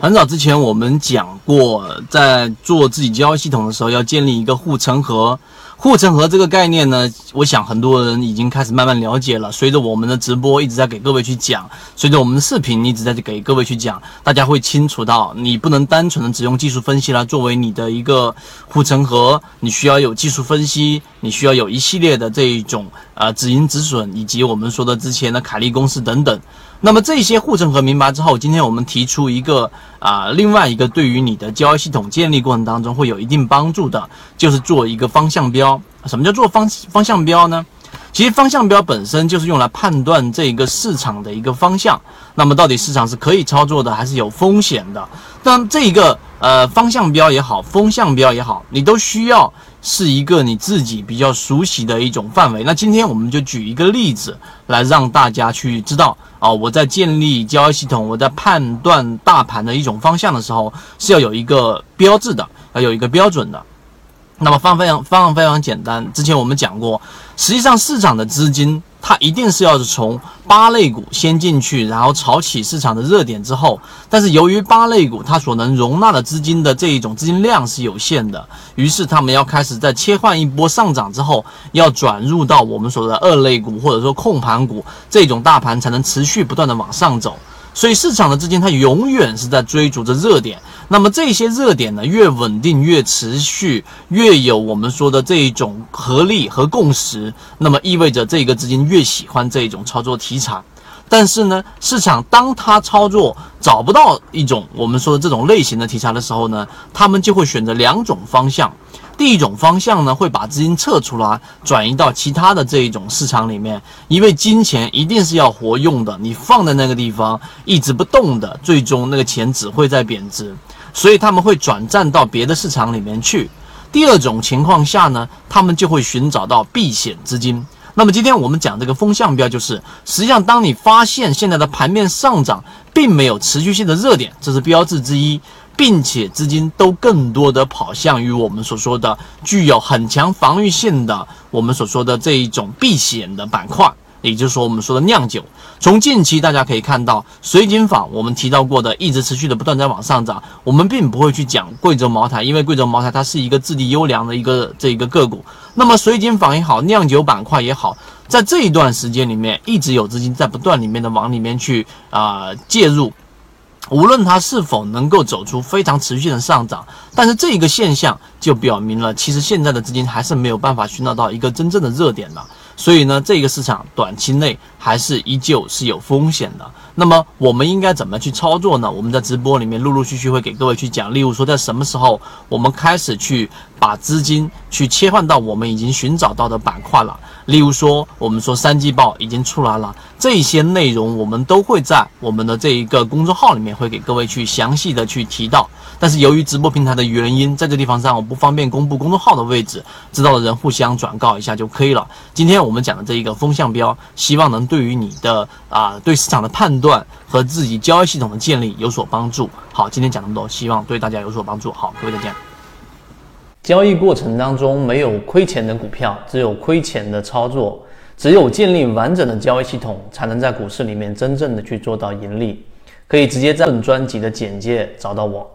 很早之前我们讲过，在做自己交易系统的时候，要建立一个护城河。护城河这个概念呢，我想很多人已经开始慢慢了解了。随着我们的直播一直在给各位去讲，随着我们的视频一直在给各位去讲，大家会清楚到，你不能单纯的只用技术分析来作为你的一个护城河，你需要有技术分析，你需要有一系列的这一种呃止盈止损，以及我们说的之前的凯利公式等等。那么这些护城河明白之后，今天我们提出一个啊，另外一个对于你的交易系统建立过程当中会有一定帮助的，就是做一个方向标。什么叫做方方向标呢？其实方向标本身就是用来判断这个市场的一个方向。那么到底市场是可以操作的，还是有风险的？那这一个呃方向标也好，风向标也好，你都需要。是一个你自己比较熟悉的一种范围。那今天我们就举一个例子来让大家去知道啊，我在建立交易系统，我在判断大盘的一种方向的时候，是要有一个标志的，要有一个标准的。那么方非常方法非常简单，之前我们讲过，实际上市场的资金。它一定是要是从八类股先进去，然后炒起市场的热点之后，但是由于八类股它所能容纳的资金的这一种资金量是有限的，于是他们要开始在切换一波上涨之后，要转入到我们所说的二类股或者说控盘股这种大盘才能持续不断的往上走。所以市场的资金它永远是在追逐着热点，那么这些热点呢越稳定越持续，越有我们说的这一种合力和共识，那么意味着这个资金越喜欢这一种操作题材。但是呢，市场当它操作找不到一种我们说的这种类型的题材的时候呢，他们就会选择两种方向。第一种方向呢，会把资金撤出来，转移到其他的这一种市场里面，因为金钱一定是要活用的，你放在那个地方一直不动的，最终那个钱只会在贬值，所以他们会转战到别的市场里面去。第二种情况下呢，他们就会寻找到避险资金。那么今天我们讲这个风向标，就是实际上当你发现现在的盘面上涨并没有持续性的热点，这是标志之一。并且资金都更多的跑向于我们所说的具有很强防御性的我们所说的这一种避险的板块，也就是说我们说的酿酒。从近期大家可以看到，水井坊我们提到过的一直持续的不断在往上涨。我们并不会去讲贵州茅台，因为贵州茅台它是一个质地优良的一个这一个个股。那么水井坊也好，酿酒板块也好，在这一段时间里面，一直有资金在不断里面的往里面去啊介入。无论它是否能够走出非常持续的上涨，但是这一个现象就表明了，其实现在的资金还是没有办法寻找到一个真正的热点的。所以呢，这个市场短期内还是依旧是有风险的。那么我们应该怎么去操作呢？我们在直播里面陆陆续续会给各位去讲。例如说，在什么时候我们开始去把资金去切换到我们已经寻找到的板块了？例如说，我们说三季报已经出来了，这些内容我们都会在我们的这一个公众号里面会给各位去详细的去提到。但是由于直播平台的原因，在这地方上我不方便公布公众号的位置，知道的人互相转告一下就可以了。今天我们讲的这一个风向标，希望能对于你的啊对市场的判断断和自己交易系统的建立有所帮助。好，今天讲那么多，希望对大家有所帮助。好，各位再见。交易过程当中没有亏钱的股票，只有亏钱的操作。只有建立完整的交易系统，才能在股市里面真正的去做到盈利。可以直接在本专辑的简介找到我。